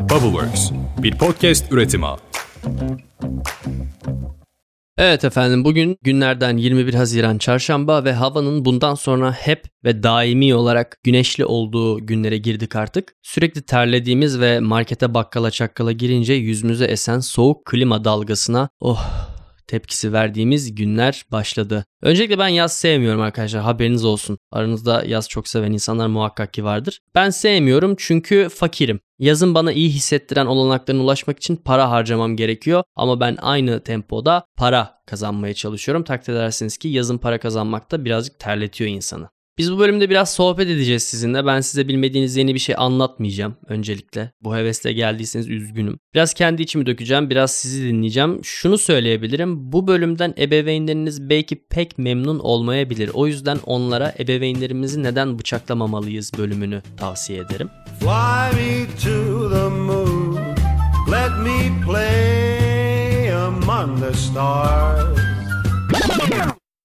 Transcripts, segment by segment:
Bubbleworks, bir podcast üretimi. Evet efendim bugün günlerden 21 Haziran çarşamba ve havanın bundan sonra hep ve daimi olarak güneşli olduğu günlere girdik artık. Sürekli terlediğimiz ve markete bakkala çakkala girince yüzümüze esen soğuk klima dalgasına oh tepkisi verdiğimiz günler başladı. Öncelikle ben yaz sevmiyorum arkadaşlar haberiniz olsun. Aranızda yaz çok seven insanlar muhakkak ki vardır. Ben sevmiyorum çünkü fakirim. Yazın bana iyi hissettiren olanaklarına ulaşmak için para harcamam gerekiyor ama ben aynı tempoda para kazanmaya çalışıyorum. Takdir edersiniz ki yazın para kazanmak da birazcık terletiyor insanı. Biz bu bölümde biraz sohbet edeceğiz sizinle. Ben size bilmediğiniz yeni bir şey anlatmayacağım öncelikle. Bu hevesle geldiyseniz üzgünüm. Biraz kendi içimi dökeceğim, biraz sizi dinleyeceğim. Şunu söyleyebilirim. Bu bölümden ebeveynleriniz belki pek memnun olmayabilir. O yüzden onlara ebeveynlerimizi neden bıçaklamamalıyız bölümünü tavsiye ederim. Fly me to the moon. Let me play among the stars.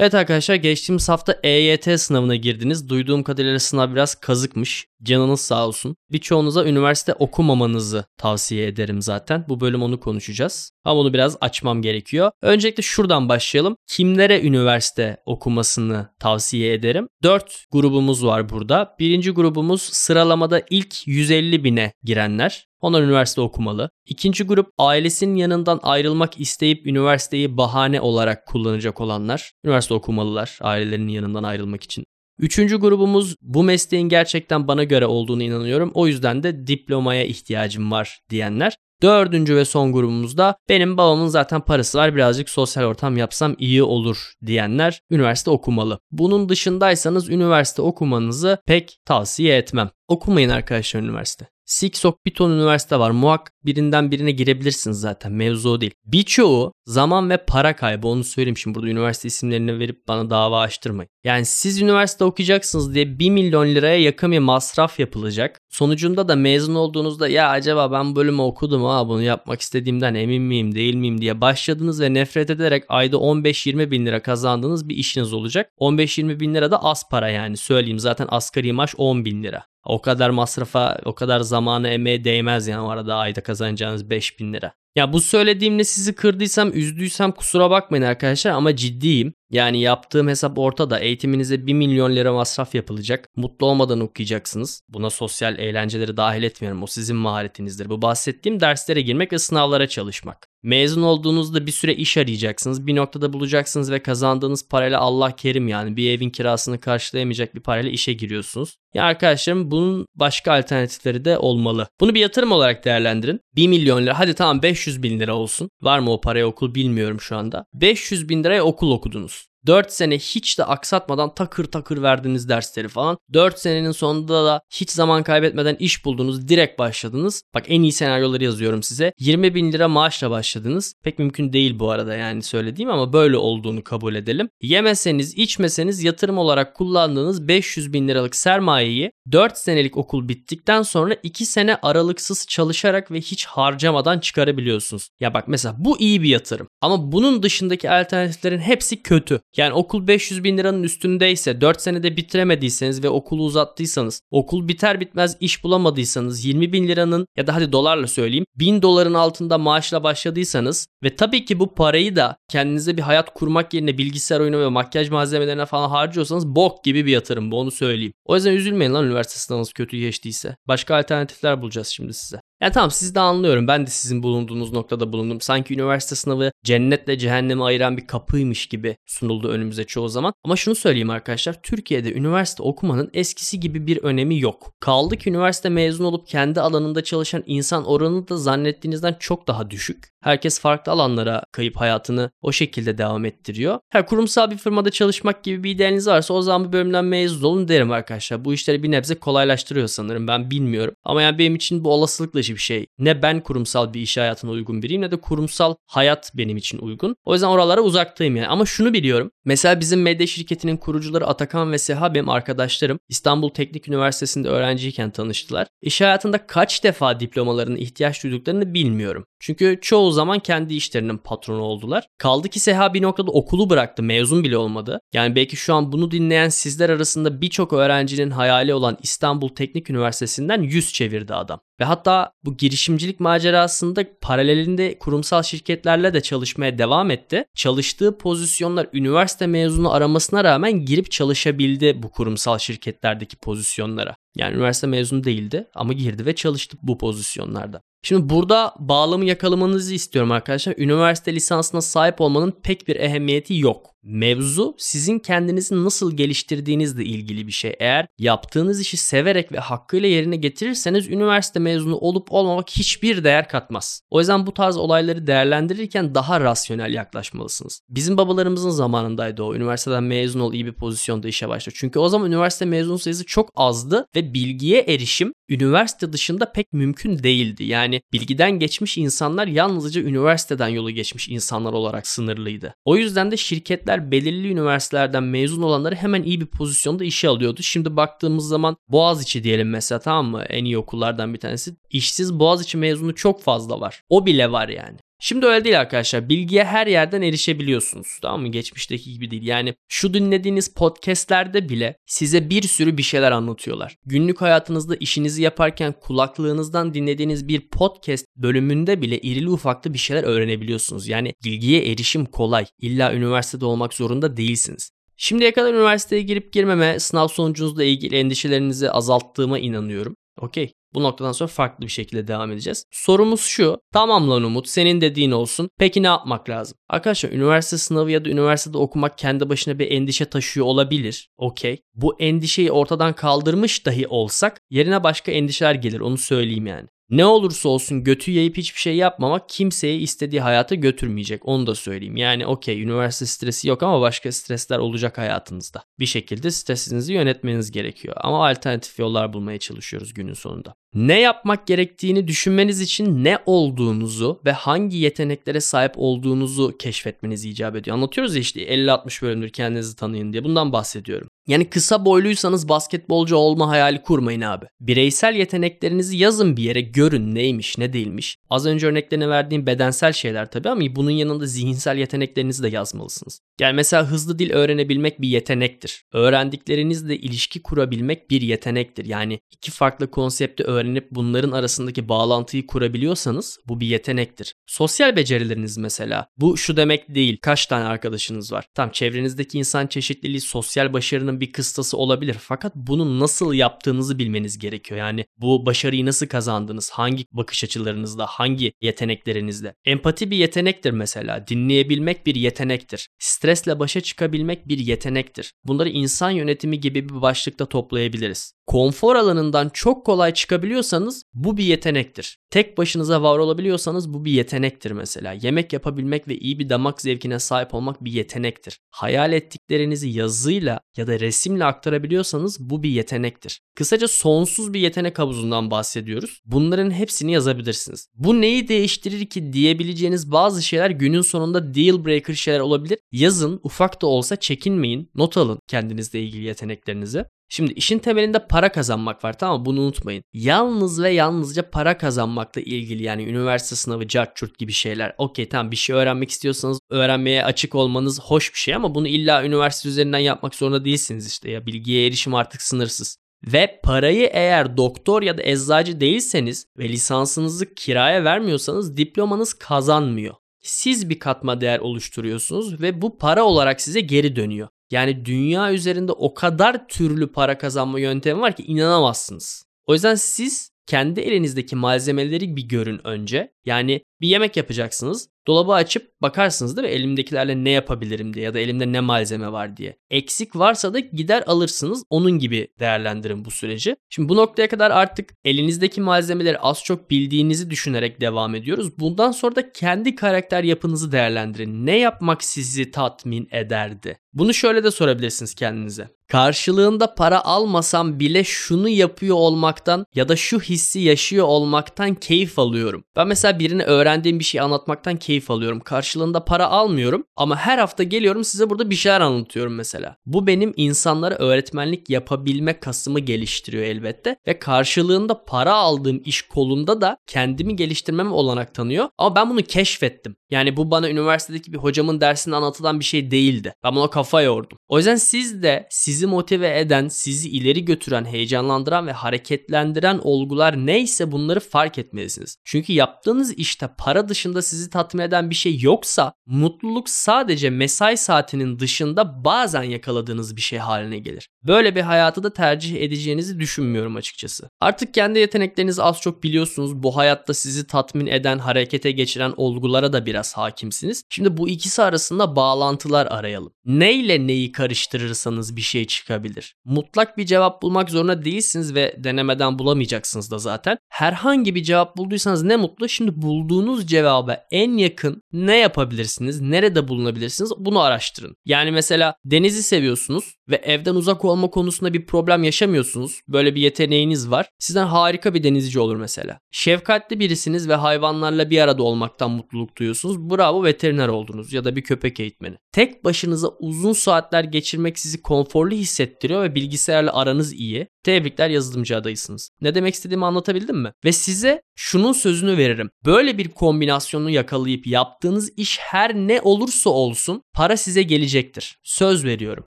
Evet arkadaşlar geçtiğimiz hafta EYT sınavına girdiniz. Duyduğum kadarıyla sınav biraz kazıkmış. Canınız sağ olsun. Birçoğunuza üniversite okumamanızı tavsiye ederim zaten. Bu bölüm onu konuşacağız. Ama onu biraz açmam gerekiyor. Öncelikle şuradan başlayalım. Kimlere üniversite okumasını tavsiye ederim? 4 grubumuz var burada. Birinci grubumuz sıralamada ilk 150 bine girenler. Onlar üniversite okumalı. İkinci grup ailesinin yanından ayrılmak isteyip üniversiteyi bahane olarak kullanacak olanlar. Üniversite okumalılar ailelerinin yanından ayrılmak için. Üçüncü grubumuz bu mesleğin gerçekten bana göre olduğunu inanıyorum. O yüzden de diplomaya ihtiyacım var diyenler. Dördüncü ve son grubumuzda benim babamın zaten parası var birazcık sosyal ortam yapsam iyi olur diyenler üniversite okumalı. Bunun dışındaysanız üniversite okumanızı pek tavsiye etmem. Okumayın arkadaşlar üniversite. Siksok bir ton üniversite var. Muhak birinden birine girebilirsiniz zaten. Mevzu değil. Birçoğu zaman ve para kaybı. Onu söyleyeyim şimdi burada üniversite isimlerini verip bana dava açtırmayın. Yani siz üniversite okuyacaksınız diye 1 milyon liraya yakın bir masraf yapılacak. Sonucunda da mezun olduğunuzda ya acaba ben bölümü okudum ha bunu yapmak istediğimden emin miyim değil miyim diye başladınız ve nefret ederek ayda 15-20 bin lira kazandığınız bir işiniz olacak. 15-20 bin lira da az para yani söyleyeyim zaten asgari maaş 10 bin lira. O kadar masrafa, o kadar zamanı emeğe değmez yani o arada ayda kazanacağınız 5000 lira. Ya bu söylediğimle sizi kırdıysam, üzdüysem kusura bakmayın arkadaşlar ama ciddiyim. Yani yaptığım hesap ortada. Eğitiminize 1 milyon lira masraf yapılacak. Mutlu olmadan okuyacaksınız. Buna sosyal eğlenceleri dahil etmiyorum. O sizin maharetinizdir. Bu bahsettiğim derslere girmek ve sınavlara çalışmak. Mezun olduğunuzda bir süre iş arayacaksınız. Bir noktada bulacaksınız ve kazandığınız parayla Allah kerim yani bir evin kirasını karşılayamayacak bir parayla işe giriyorsunuz. Ya arkadaşlarım bunun başka alternatifleri de olmalı. Bunu bir yatırım olarak değerlendirin. 1 milyon lira hadi tamam 500 bin lira olsun. Var mı o paraya okul bilmiyorum şu anda. 500 bin liraya okul okudunuz. 4 sene hiç de aksatmadan takır takır verdiğiniz dersleri falan. 4 senenin sonunda da hiç zaman kaybetmeden iş buldunuz. Direkt başladınız. Bak en iyi senaryoları yazıyorum size. 20 bin lira maaşla başladınız. Pek mümkün değil bu arada yani söylediğim ama böyle olduğunu kabul edelim. Yemeseniz içmeseniz yatırım olarak kullandığınız 500 bin liralık sermayeyi 4 senelik okul bittikten sonra 2 sene aralıksız çalışarak ve hiç harcamadan çıkarabiliyorsunuz. Ya bak mesela bu iyi bir yatırım. Ama bunun dışındaki alternatiflerin hepsi kötü. Yani okul 500 bin liranın üstündeyse 4 senede bitiremediyseniz ve okulu uzattıysanız okul biter bitmez iş bulamadıysanız 20 bin liranın ya da hadi dolarla söyleyeyim 1000 doların altında maaşla başladıysanız ve tabii ki bu parayı da kendinize bir hayat kurmak yerine bilgisayar oyunu ve makyaj malzemelerine falan harcıyorsanız bok gibi bir yatırım bu onu söyleyeyim. O yüzden üzülmeyin lan üniversite sınavınız kötü geçtiyse. Başka alternatifler bulacağız şimdi size. Ya tamam siz de anlıyorum. Ben de sizin bulunduğunuz noktada bulundum. Sanki üniversite sınavı cennetle cehennemi ayıran bir kapıymış gibi sunuldu önümüze çoğu zaman. Ama şunu söyleyeyim arkadaşlar. Türkiye'de üniversite okumanın eskisi gibi bir önemi yok. Kaldı ki üniversite mezun olup kendi alanında çalışan insan oranı da zannettiğinizden çok daha düşük. Herkes farklı alanlara kayıp hayatını o şekilde devam ettiriyor. Ha, kurumsal bir firmada çalışmak gibi bir idealiniz varsa o zaman bu bölümden mezun olun derim arkadaşlar. Bu işleri bir nebze kolaylaştırıyor sanırım ben bilmiyorum. Ama yani benim için bu olasılık dışı bir şey. Ne ben kurumsal bir iş hayatına uygun biriyim ne de kurumsal hayat benim için uygun. O yüzden oralara uzaktayım yani. Ama şunu biliyorum. Mesela bizim medya şirketinin kurucuları Atakan ve Seha benim arkadaşlarım. İstanbul Teknik Üniversitesi'nde öğrenciyken tanıştılar. İş hayatında kaç defa diplomalarına ihtiyaç duyduklarını bilmiyorum. Çünkü çoğu çoğu zaman kendi işlerinin patronu oldular. Kaldı ki Seha bir noktada okulu bıraktı. Mezun bile olmadı. Yani belki şu an bunu dinleyen sizler arasında birçok öğrencinin hayali olan İstanbul Teknik Üniversitesi'nden yüz çevirdi adam. Ve hatta bu girişimcilik macerasında paralelinde kurumsal şirketlerle de çalışmaya devam etti. Çalıştığı pozisyonlar üniversite mezunu aramasına rağmen girip çalışabildi bu kurumsal şirketlerdeki pozisyonlara. Yani üniversite mezunu değildi ama girdi ve çalıştı bu pozisyonlarda. Şimdi burada bağlamı yakalamanızı istiyorum arkadaşlar. Üniversite lisansına sahip olmanın pek bir ehemmiyeti yok. Mevzu sizin kendinizi nasıl geliştirdiğinizle ilgili bir şey. Eğer yaptığınız işi severek ve hakkıyla yerine getirirseniz üniversite mezunu olup olmamak hiçbir değer katmaz. O yüzden bu tarz olayları değerlendirirken daha rasyonel yaklaşmalısınız. Bizim babalarımızın zamanındaydı o. Üniversiteden mezun ol iyi bir pozisyonda işe başla. Çünkü o zaman üniversite mezun sayısı çok azdı ve bilgiye erişim üniversite dışında pek mümkün değildi. Yani bilgiden geçmiş insanlar yalnızca üniversiteden yolu geçmiş insanlar olarak sınırlıydı. O yüzden de şirketler belirli üniversitelerden mezun olanları hemen iyi bir pozisyonda işe alıyordu. Şimdi baktığımız zaman Boğaziçi diyelim mesela tamam mı? En iyi okullardan bir tanesi. İşsiz Boğaziçi mezunu çok fazla var. O bile var yani. Şimdi öyle değil arkadaşlar. Bilgiye her yerden erişebiliyorsunuz. Tamam mı? Geçmişteki gibi değil. Yani şu dinlediğiniz podcastlerde bile size bir sürü bir şeyler anlatıyorlar. Günlük hayatınızda işinizi yaparken kulaklığınızdan dinlediğiniz bir podcast bölümünde bile irili ufaklı bir şeyler öğrenebiliyorsunuz. Yani bilgiye erişim kolay. İlla üniversitede olmak zorunda değilsiniz. Şimdiye kadar üniversiteye girip girmeme, sınav sonucunuzla ilgili endişelerinizi azalttığıma inanıyorum. Okey. Bu noktadan sonra farklı bir şekilde devam edeceğiz. Sorumuz şu. Tamam lan Umut senin dediğin olsun. Peki ne yapmak lazım? Arkadaşlar üniversite sınavı ya da üniversitede okumak kendi başına bir endişe taşıyor olabilir. Okey. Bu endişeyi ortadan kaldırmış dahi olsak yerine başka endişeler gelir onu söyleyeyim yani. Ne olursa olsun götü yayıp hiçbir şey yapmamak kimseyi istediği hayata götürmeyecek. Onu da söyleyeyim. Yani okey üniversite stresi yok ama başka stresler olacak hayatınızda. Bir şekilde stresinizi yönetmeniz gerekiyor. Ama alternatif yollar bulmaya çalışıyoruz günün sonunda. Ne yapmak gerektiğini düşünmeniz için ne olduğunuzu ve hangi yeteneklere sahip olduğunuzu keşfetmeniz icap ediyor. Anlatıyoruz ya işte 50-60 bölümdür kendinizi tanıyın diye bundan bahsediyorum. Yani kısa boyluysanız basketbolcu olma hayali kurmayın abi. Bireysel yeteneklerinizi yazın bir yere görün neymiş ne değilmiş. Az önce örneklerini verdiğim bedensel şeyler tabii ama bunun yanında zihinsel yeteneklerinizi de yazmalısınız. Yani mesela hızlı dil öğrenebilmek bir yetenektir. Öğrendiklerinizle ilişki kurabilmek bir yetenektir. Yani iki farklı konsepti öğrenip bunların arasındaki bağlantıyı kurabiliyorsanız bu bir yetenektir. Sosyal becerileriniz mesela. Bu şu demek değil. Kaç tane arkadaşınız var? Tam çevrenizdeki insan çeşitliliği sosyal başarının bir kıstası olabilir. Fakat bunu nasıl yaptığınızı bilmeniz gerekiyor. Yani bu başarıyı nasıl kazandınız? Hangi bakış açılarınızla? Hangi yeteneklerinizle? Empati bir yetenektir mesela. Dinleyebilmek bir yetenektir. Stresle başa çıkabilmek bir yetenektir. Bunları insan yönetimi gibi bir başlıkta toplayabiliriz. Konfor alanından çok kolay çıkabiliyorsanız bu bir yetenektir. Tek başınıza var olabiliyorsanız bu bir yetenektir mesela. Yemek yapabilmek ve iyi bir damak zevkine sahip olmak bir yetenektir. Hayal ettiklerinizi yazıyla ya da resimle aktarabiliyorsanız bu bir yetenektir. Kısaca sonsuz bir yetenek havuzundan bahsediyoruz. Bunların hepsini yazabilirsiniz. Bu neyi değiştirir ki diyebileceğiniz bazı şeyler günün sonunda deal breaker şeyler olabilir. Yazın ufak da olsa çekinmeyin. Not alın kendinizle ilgili yeteneklerinizi. Şimdi işin temelinde para kazanmak var tamam mı? Bunu unutmayın. Yalnız ve yalnızca para kazanmakla ilgili yani üniversite sınavı, cart gibi şeyler. Okey tamam bir şey öğrenmek istiyorsanız öğrenmeye açık olmanız hoş bir şey ama bunu illa üniversite üzerinden yapmak zorunda değilsiniz işte ya. Bilgiye erişim artık sınırsız. Ve parayı eğer doktor ya da eczacı değilseniz ve lisansınızı kiraya vermiyorsanız diplomanız kazanmıyor. Siz bir katma değer oluşturuyorsunuz ve bu para olarak size geri dönüyor. Yani dünya üzerinde o kadar türlü para kazanma yöntemi var ki inanamazsınız. O yüzden siz kendi elinizdeki malzemeleri bir görün önce. Yani bir yemek yapacaksınız. Dolabı açıp bakarsınız değil mi? Elimdekilerle ne yapabilirim diye ya da elimde ne malzeme var diye. Eksik varsa da gider alırsınız. Onun gibi değerlendirin bu süreci. Şimdi bu noktaya kadar artık elinizdeki malzemeleri az çok bildiğinizi düşünerek devam ediyoruz. Bundan sonra da kendi karakter yapınızı değerlendirin. Ne yapmak sizi tatmin ederdi? Bunu şöyle de sorabilirsiniz kendinize. Karşılığında para almasam bile şunu yapıyor olmaktan ya da şu hissi yaşıyor olmaktan keyif alıyorum. Ben mesela birini öğren öğrendiğim bir şeyi anlatmaktan keyif alıyorum. Karşılığında para almıyorum ama her hafta geliyorum size burada bir şeyler anlatıyorum mesela. Bu benim insanlara öğretmenlik yapabilme kasımı geliştiriyor elbette ve karşılığında para aldığım iş kolunda da kendimi geliştirmeme olanak tanıyor. Ama ben bunu keşfettim. Yani bu bana üniversitedeki bir hocamın dersinde anlatılan bir şey değildi. Ben buna kafa yordum. O yüzden siz de sizi motive eden, sizi ileri götüren, heyecanlandıran ve hareketlendiren olgular neyse bunları fark etmelisiniz. Çünkü yaptığınız işte para dışında sizi tatmin eden bir şey yoksa mutluluk sadece mesai saatinin dışında bazen yakaladığınız bir şey haline gelir. Böyle bir hayatı da tercih edeceğinizi düşünmüyorum açıkçası. Artık kendi yeteneklerinizi az çok biliyorsunuz. Bu hayatta sizi tatmin eden, harekete geçiren olgulara da biraz hakimsiniz. Şimdi bu ikisi arasında bağlantılar arayalım. Neyle neyi karıştırırsanız bir şey çıkabilir. Mutlak bir cevap bulmak zorunda değilsiniz ve denemeden bulamayacaksınız da zaten. Herhangi bir cevap bulduysanız ne mutlu. Şimdi bulduğunuz cevaba en yakın ne yapabilirsiniz? Nerede bulunabilirsiniz? Bunu araştırın. Yani mesela denizi seviyorsunuz ve evden uzak olma konusunda bir problem yaşamıyorsunuz. Böyle bir yeteneğiniz var. Sizden harika bir denizci olur mesela. Şefkatli birisiniz ve hayvanlarla bir arada olmaktan mutluluk duyuyorsunuz. Bravo veteriner oldunuz ya da bir köpek eğitmeni. Tek başınıza uzun saatler geçirmek sizi konforlu hissettiriyor ve bilgisayarla aranız iyi. Tebrikler yazılımcı adayısınız. Ne demek istediğimi anlatabildim mi? Ve size şunun sözünü veririm. Böyle bir kombinasyonu yakalayıp yaptığınız iş her ne olursa olsun para size gelecektir. Söz veriyorum.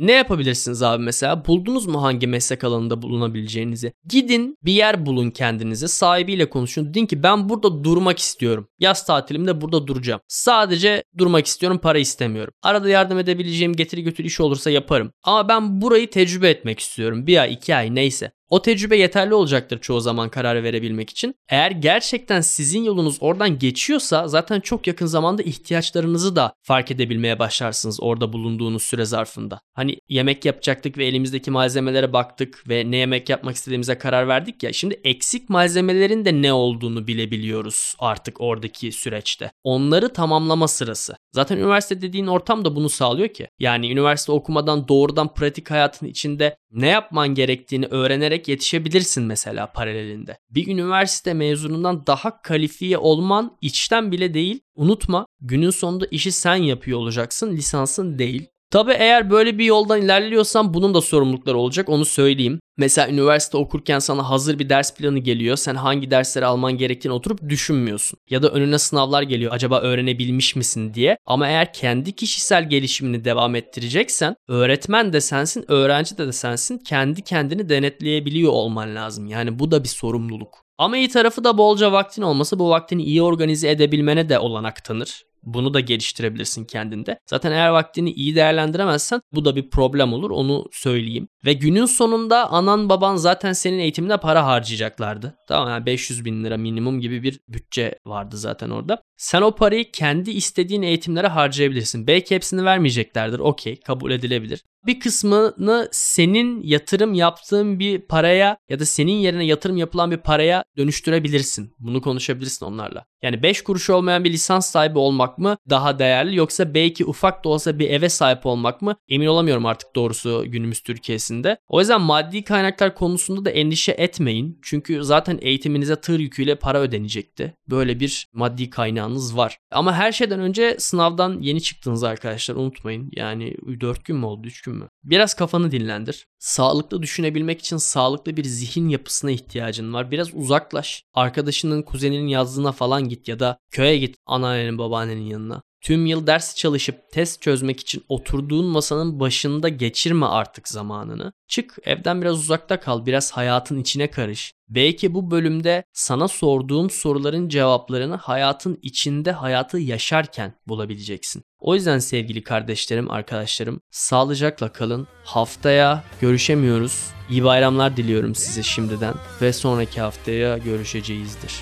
Ne yapabilirsiniz abi mesela? Buldunuz mu hangi meslek alanında bulunabileceğinizi? Gidin bir yer bulun kendinize. Sahibiyle konuşun. Deyin ki ben burada durmak istiyorum. Yaz tatilimde burada duracağım. Sadece durmak istiyorum para istemiyorum. Arada yardım edebileceğim getiri götür iş olursa yaparım. Ama ben burayı tecrübe etmek istiyorum. Bir ay iki ay neyse. O tecrübe yeterli olacaktır çoğu zaman karar verebilmek için. Eğer gerçekten sizin yolunuz oradan geçiyorsa zaten çok yakın zamanda ihtiyaçlarınızı da fark edebilmeye başlarsınız orada bulunduğunuz süre zarfında. Hani yemek yapacaktık ve elimizdeki malzemelere baktık ve ne yemek yapmak istediğimize karar verdik ya. Şimdi eksik malzemelerin de ne olduğunu bilebiliyoruz artık oradaki süreçte. Onları tamamlama sırası. Zaten üniversite dediğin ortam da bunu sağlıyor ki. Yani üniversite okumadan doğrudan pratik hayatın içinde ne yapman gerektiğini öğrenerek yetişebilirsin mesela paralelinde. Bir üniversite mezunundan daha kalifiye olman içten bile değil. Unutma günün sonunda işi sen yapıyor olacaksın lisansın değil. Tabi eğer böyle bir yoldan ilerliyorsan bunun da sorumlulukları olacak onu söyleyeyim. Mesela üniversite okurken sana hazır bir ders planı geliyor. Sen hangi dersleri alman gerektiğini oturup düşünmüyorsun. Ya da önüne sınavlar geliyor. Acaba öğrenebilmiş misin diye. Ama eğer kendi kişisel gelişimini devam ettireceksen öğretmen de sensin, öğrenci de de sensin. Kendi kendini denetleyebiliyor olman lazım. Yani bu da bir sorumluluk. Ama iyi tarafı da bolca vaktin olması bu vaktini iyi organize edebilmene de olanak tanır. Bunu da geliştirebilirsin kendinde. Zaten eğer vaktini iyi değerlendiremezsen bu da bir problem olur onu söyleyeyim. Ve günün sonunda anan baban zaten senin eğitimine para harcayacaklardı. Tamam yani 500 bin lira minimum gibi bir bütçe vardı zaten orada. Sen o parayı kendi istediğin eğitimlere harcayabilirsin. Belki hepsini vermeyeceklerdir. Okey kabul edilebilir. Bir kısmını senin yatırım yaptığın bir paraya ya da senin yerine yatırım yapılan bir paraya dönüştürebilirsin. Bunu konuşabilirsin onlarla. Yani 5 kuruş olmayan bir lisans sahibi olmak mı daha değerli yoksa belki ufak da olsa bir eve sahip olmak mı? Emin olamıyorum artık doğrusu günümüz Türkiye'sinde. O yüzden maddi kaynaklar konusunda da endişe etmeyin. Çünkü zaten eğitiminize tır yüküyle para ödenecekti. Böyle bir maddi kaynağınız var. Ama her şeyden önce sınavdan yeni çıktınız arkadaşlar unutmayın. Yani 4 gün mü oldu 3 gün mü? Biraz kafanı dinlendir. Sağlıklı düşünebilmek için sağlıklı bir zihin yapısına ihtiyacın var. Biraz uzaklaş. Arkadaşının, kuzeninin yazdığına falan git ya da köye git anneannenin, babaannenin yanına. Tüm yıl ders çalışıp test çözmek için oturduğun masanın başında geçirme artık zamanını. Çık evden biraz uzakta kal, biraz hayatın içine karış. Belki bu bölümde sana sorduğum soruların cevaplarını hayatın içinde hayatı yaşarken bulabileceksin. O yüzden sevgili kardeşlerim, arkadaşlarım sağlıcakla kalın. Haftaya görüşemiyoruz. İyi bayramlar diliyorum size şimdiden ve sonraki haftaya görüşeceğizdir.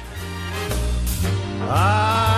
I